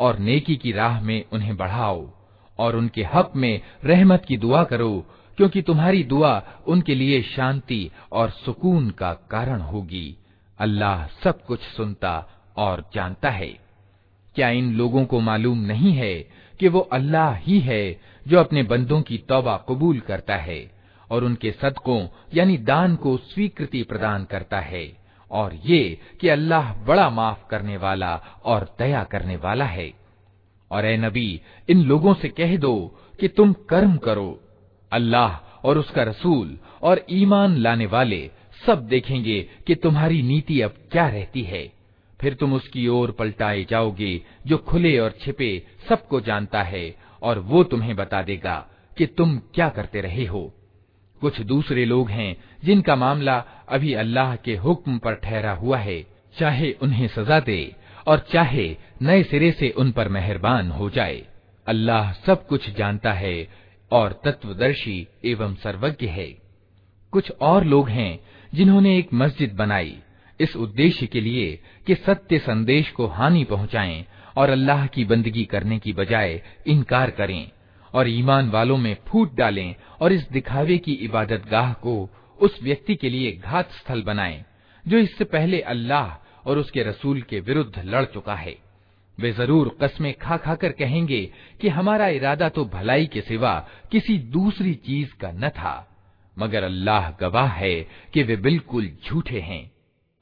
और नेकी की राह में उन्हें बढ़ाओ, और उनके हक में रहमत की दुआ करो, क्योंकि तुम्हारी दुआ उनके लिए शांति और सुकून का कारण होगी। अल्लाह सब कुछ सुनता और जानता है। क्या इन लोगों को मालूम नहीं है कि वो अल्लाह ही है जो अपने बंदों की तौबा कबूल करता है, और उनके सदकों यानी दान को स्वीकृति प्रदान करता है? और ये कि अल्लाह बड़ा माफ़ करने वाला और दया करने वाला है। और ए नबी, इन लोगों से कह दो कि तुम कर्म करो। अल्लाह और उसका रसूल और ईमान लाने वाले सब देखेंगे कि तुम्हारी नीति अब क्या रहती है। फिर तुम उसकी ओर पलटाए जाओगे, जो खुले और छिपे सबको जानता है, और वो तुम्हें बता देगा कि तुम क्या करते रहे हो। कुछ दूसरे लोग हैं जिनका मामला अभी अल्लाह के हुक्म पर ठहरा हुआ है। चाहे उन्हें सजा दे और चाहे नए सिरे से उन पर मेहरबान हो जाए। अल्लाह सब कुछ जानता है और तत्वदर्शी एवं सर्वज्ञ है। कुछ और लोग हैं जिन्होंने एक मस्जिद बनाई। इस उद्देश्य के लिए कि सत्य संदेश को हानि पहुंचाएँ और अल्लाह की बंदगी करने की बजाय इनकार करें और ईमान वालों में फूट डालें और इस दिखावे की इबादत गाह को उस व्यक्ति के लिए घात स्थल बनाए, जो इससे पहले अल्लाह और उसके रसूल के विरुद्ध लड़ चुका है। वे ज़रूर कस्में खा खा कर कहेंगे कि हमारा इरादा तो भलाई के सिवा किसी दूसरी चीज़ का न था, मगर अल्लाह गवाह है कि वे बिल्कुल झूठे हैं।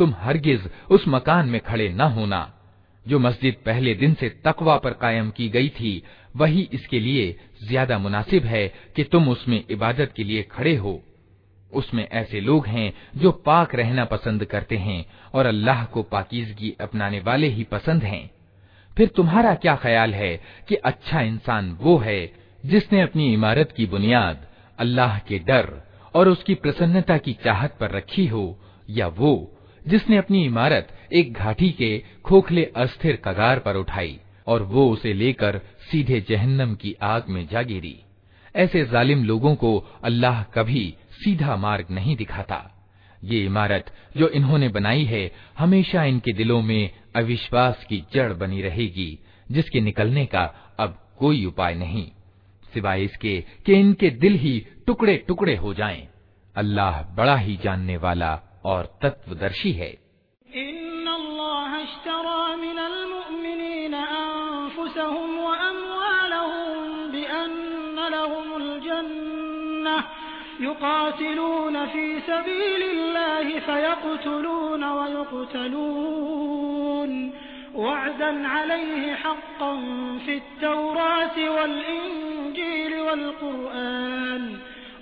तुम हरगिज उस मकान में खड़े न होना। जो मस्जिद पहले दिन से तकवा पर कायम की गई थी, वही इसके लिए ज़्यादा मुनासिब है कि तुम उसमें इबादत के लिए खड़े हो। उसमें ऐसे लोग हैं जो पाक रहना पसंद करते हैं और अल्लाह को पाकिजगी अपनाने वाले ही पसंद हैं। फिर तुम्हारा क्या ख्याल है कि अच्छा इंसान वो है जिसने अपनी इमारत की बुनियाद, अल्लाह के डर और उसकी प्रसन्नता की चाहत पर रखी हो, या वो जिसने अपनी इमारत एक घाटी के खोखले अस्थिर कगार पर उठाई और वो उसे लेकर सीधे जहन्नम की आग में जा गिरी। ऐसे जालिम लोगों को अल्लाह कभी सीधा मार्ग नहीं दिखाता। ये इमारत जो इन्होंने बनाई है, हमेशा इनके दिलों में अविश्वास की जड़ बनी रहेगी, जिसके निकलने का अब कोई उपाय नहीं। सिवाय इसके कि इनके दिल ही टुकड़े टुकड़े हो जाएँ। अल्लाह बड़ा ही जानने वाला और तत्वदर्शी है युकातिलून फी सबीलिल्लाहि फयक़्तुलून वयुक़्तलून वअदन अलैहि हक़्क़न फित्तौराति वल्इंजील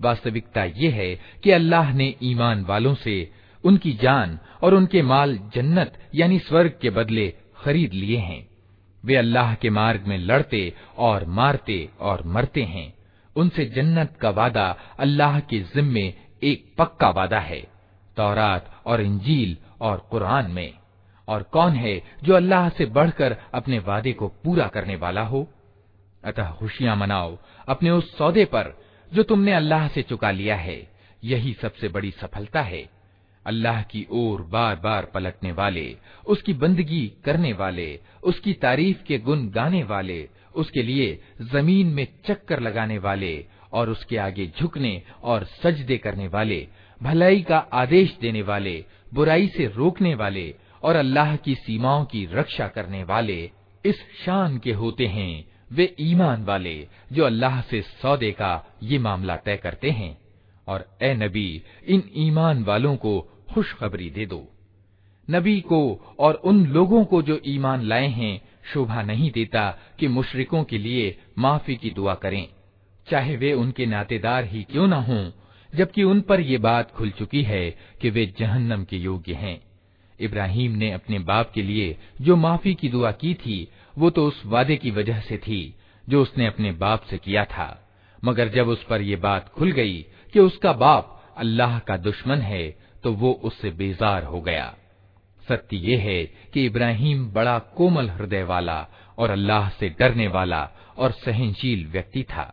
वास्तविकता ये है कि अल्लाह ने ईमान वालों से उनकी जान और उनके माल जन्नत यानी स्वर्ग के बदले खरीद लिए हैं वे अल्लाह के मार्ग में लड़ते और मारते और मरते हैं। उनसे जन्नत का वादा अल्लाह के जिम्मे एक पक्का वादा है, तौरात और इंजील और कुरान में। और कौन है जो अल्लाह से बढ़कर अपने वादे को पूरा करने वाला हो? अतः खुशियाँ मनाओ अपने उस सौदे पर जो तुमने अल्लाह से चुका लिया है। यही सबसे बड़ी सफलता है। अल्लाह की ओर बार बार पलटने वाले, उसकी बंदगी करने वाले, उसकी तारीफ़ के गुण गाने वाले, उसके लिए ज़मीन में चक्कर लगाने वाले और उसके आगे झुकने और सजदे करने वाले, भलाई का आदेश देने वाले, बुराई से रोकने वाले और अल्लाह की सीमाओं की रक्षा करने वाले, इस शान के होते हैं वे ईमान वाले, जो अल्लाह से सौदे का ये मामला तय करते हैं। और ए नबी, इन ईमान वालों को खुशखबरी दे दो। नबी को और उन लोगों को जो ईमान लाए हैं, शोभा नहीं देता कि मुशरिकों के लिए माफ़ी की दुआ करें। चाहे वे उनके नातेदार ही क्यों न हों, जबकि उन पर ये बात खुल चुकी है कि वे जहन्नम के योग्य हैं। इब्राहिम ने अपने बाप के लिए जो माफ़ी की दुआ की थी, वो तो उस वादे की वजह से थी, जो उसने अपने बाप से किया था। मगर जब उस पर यह बात खुल गई कि उसका बाप अल्लाह का दुश्मन है तो वो उससे बेजार हो गया सत्य ये है कि इब्राहिम बड़ा कोमल हृदय वाला और अल्लाह से डरने वाला और सहनशील व्यक्ति था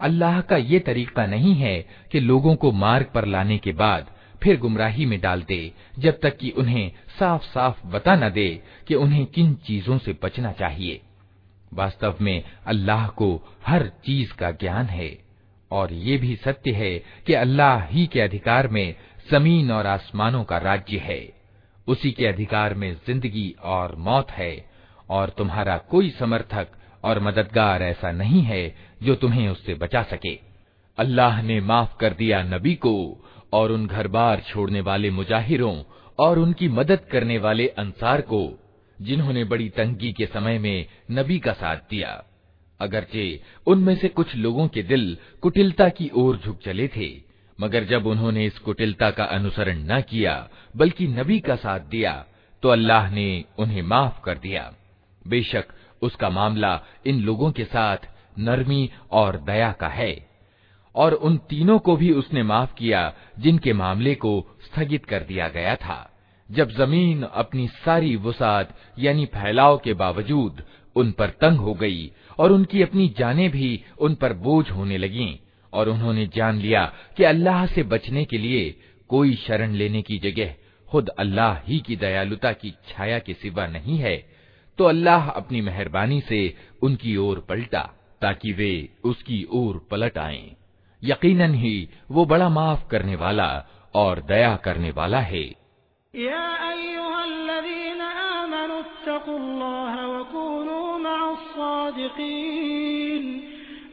अल्लाह का ये तरीका नहीं है कि लोगों को मार्ग पर लाने के बाद फिर गुमराही में डाल दे जब तक कि उन्हें साफ साफ बता न दे कि उन्हें किन चीजों से बचना चाहिए वास्तव में अल्लाह को हर चीज का ज्ञान है और ये भी सत्य है कि अल्लाह ही के अधिकार में जमीन और आसमानों का राज्य है उसी के अधिकार में ज़िंदगी और मौत है, और तुम्हारा कोई समर्थक और मददगार ऐसा नहीं है जो तुम्हें उससे बचा सके। अल्लाह ने माफ़ कर दिया नबी को और उन घर बार छोड़ने वाले मुजाहिरों और उनकी मदद करने वाले अंसार को, जिन्होंने बड़ी तंगी के समय में नबी का साथ दिया। अगरचे उनमें से कुछ लोगों के दिल कुटिलता की ओर झुक चले थे। मगर जब उन्होंने इस कुटिलता का अनुसरण न किया, बल्कि नबी का साथ दिया तो अल्लाह ने उन्हें माफ़ कर दिया। बेशक उसका मामला इन लोगों के साथ नरमी और दया का है, और उन तीनों को भी उसने माफ़ किया, जिनके मामले को स्थगित कर दिया गया था। जब ज़मीन अपनी सारी वसात यानी फैलाव के बावजूद, उन पर तंग हो गई, और उनकी अपनी जानें भी उन पर बोझ होने लगीं। और उन्होंने जान लिया कि अल्लाह से बचने के लिए कोई शरण लेने की जगह खुद अल्लाह ही की दयालुता की छाया के सिवा नहीं है तो अल्लाह अपनी मेहरबानी से उनकी ओर पलटा ताकि वे उसकी ओर पलट आए। यकीनन ही वो बड़ा माफ़ करने वाला और दया करने वाला है।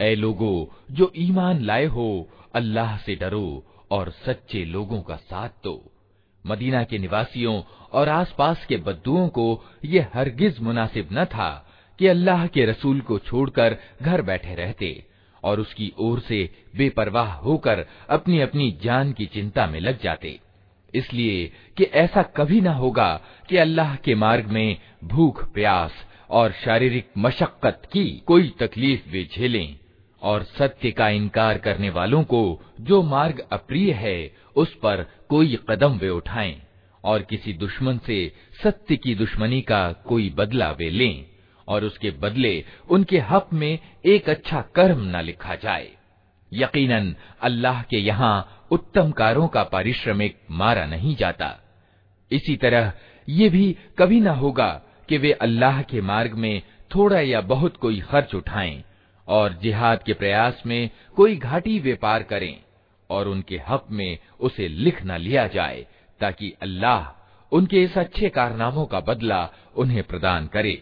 ऐ लोगो जो ईमान लाए हो अल्लाह से डरो और सच्चे लोगों का साथ दो मदीना के निवासियों और आसपास के बद्दुओं को ये हरगिज मुनासिब न था कि अल्लाह के रसूल को छोड़कर घर बैठे रहते और उसकी ओर से बेपरवाह होकर अपनी अपनी जान की चिंता में लग जाते इसलिए कि ऐसा कभी ना होगा कि अल्लाह के मार्ग में भूख, प्यास और शारीरिक मशक्कत की कोई तकलीफ़ वे झेलें और सत्य का इनकार करने वालों को जो मार्ग अप्रिय है, उस पर कोई कदम वे उठाएँ और किसी दुश्मन से सत्य की दुश्मनी का कोई बदला वे लें और उसके बदले उनके हक में एक अच्छा कर्म न लिखा जाए। यकीनन, अल्लाह के यहाँ उत्तम कारों का पारिश्रमिक मारा नहीं जाता। इसी तरह ये भी कभी न होगा कि वे अल्लाह के मार्ग में थोड़ा या बहुत कोई खर्च उठाएँ और जिहाद के प्रयास में कोई घाटी व्यापार करें और उनके हक में उसे लिख न लिया जाए ताकि अल्लाह उनके इस अच्छे कारनामों का बदला उन्हें प्रदान करे।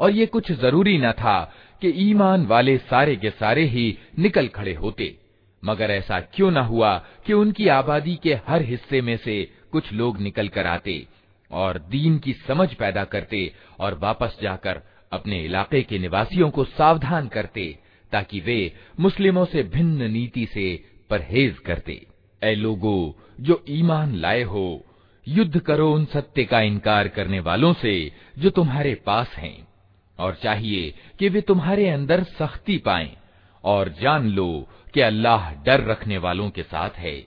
और ये कुछ ज़रूरी न था कि ईमान वाले सारे के सारे ही निकल खड़े होते। मगर ऐसा क्यों न हुआ कि उनकी आबादी के हर हिस्से में से कुछ लोग निकल कर आते और दीन की समझ पैदा करते और वापस जाकर अपने इलाके के निवासियों को सावधान करते, ताकि वे मुस्लिमों से भिन्न नीति से परहेज करते। ए लोगो, जो ईमान लाए हो, युद्ध करो उन सत्य का इनकार करने वालों से, जो तुम्हारे पास हैं। और चाहिए कि वे तुम्हारे अंदर सख्ती पाएँ, और जान लो कि अल्लाह डर रखने वालों के साथ है।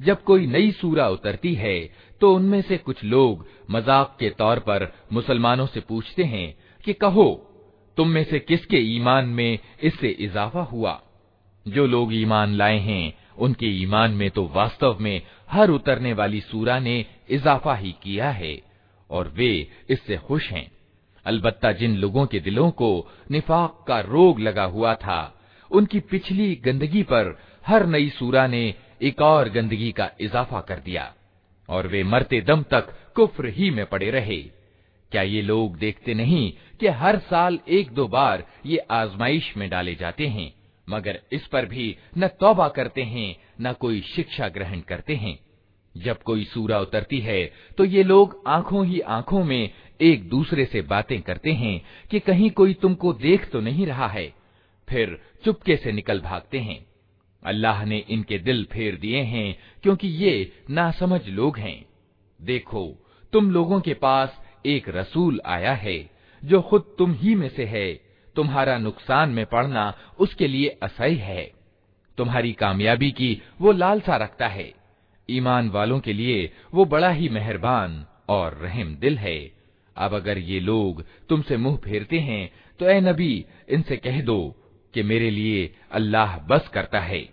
जब कोई नई सूरा उतरती है तो उनमें से कुछ लोग मज़ाक के तौर पर मुसलमानों से पूछते हैं कि कहो, तुम में से किसके ईमान में इससे इजाफा हुआ? जो लोग ईमान लाए हैं, उनके ईमान में तो वास्तव में हर उतरने वाली सूरा ने इजाफा ही किया है, और वे इससे खुश हैं। अलबत्ता जिन लोगों के दिलों को निफाक का रोग लगा हुआ था, उनकी पिछली गंदगी पर हर नई सूरा ने एक और गंदगी का इजाफा कर दिया, और वे मरते दम तक कुफ्र ही में पड़े रहे। क्या ये लोग देखते नहीं कि हर साल एक दो बार ये आजमाइश में डाले जाते हैं, मगर इस पर भी न तौबा करते हैं, न कोई शिक्षा ग्रहण करते हैं। जब कोई सूरा उतरती है तो ये लोग आँखों ही आँखों में एक दूसरे से बातें करते हैं कि कहीं कोई तुमको देख तो नहीं रहा है, फिर चुपके से निकल भागते हैं। अल्लाह ने इनके दिल फेर दिए हैं, क्योंकि ये नासमझ लोग हैं। देखो, तुम लोगों के पास एक रसूल आया है, जो खुद तुम ही में से है। तुम्हारा नुकसान में पड़ना उसके लिए असह्य है। तुम्हारी कामयाबी की वो लालसा रखता है। ईमान वालों के लिए वो बड़ा ही मेहरबान और रहम दिल है। अब अगर ये लोग तुमसे मुँह फेरते हैं तो ए नबी, इनसे कह दो कि मेरे लिए अल्लाह बस करता है।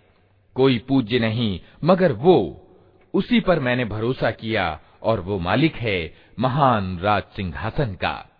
कोई पूज्य नहीं, मगर वो, उसी पर मैंने भरोसा किया और वो मालिक है महान राज सिंहासन का।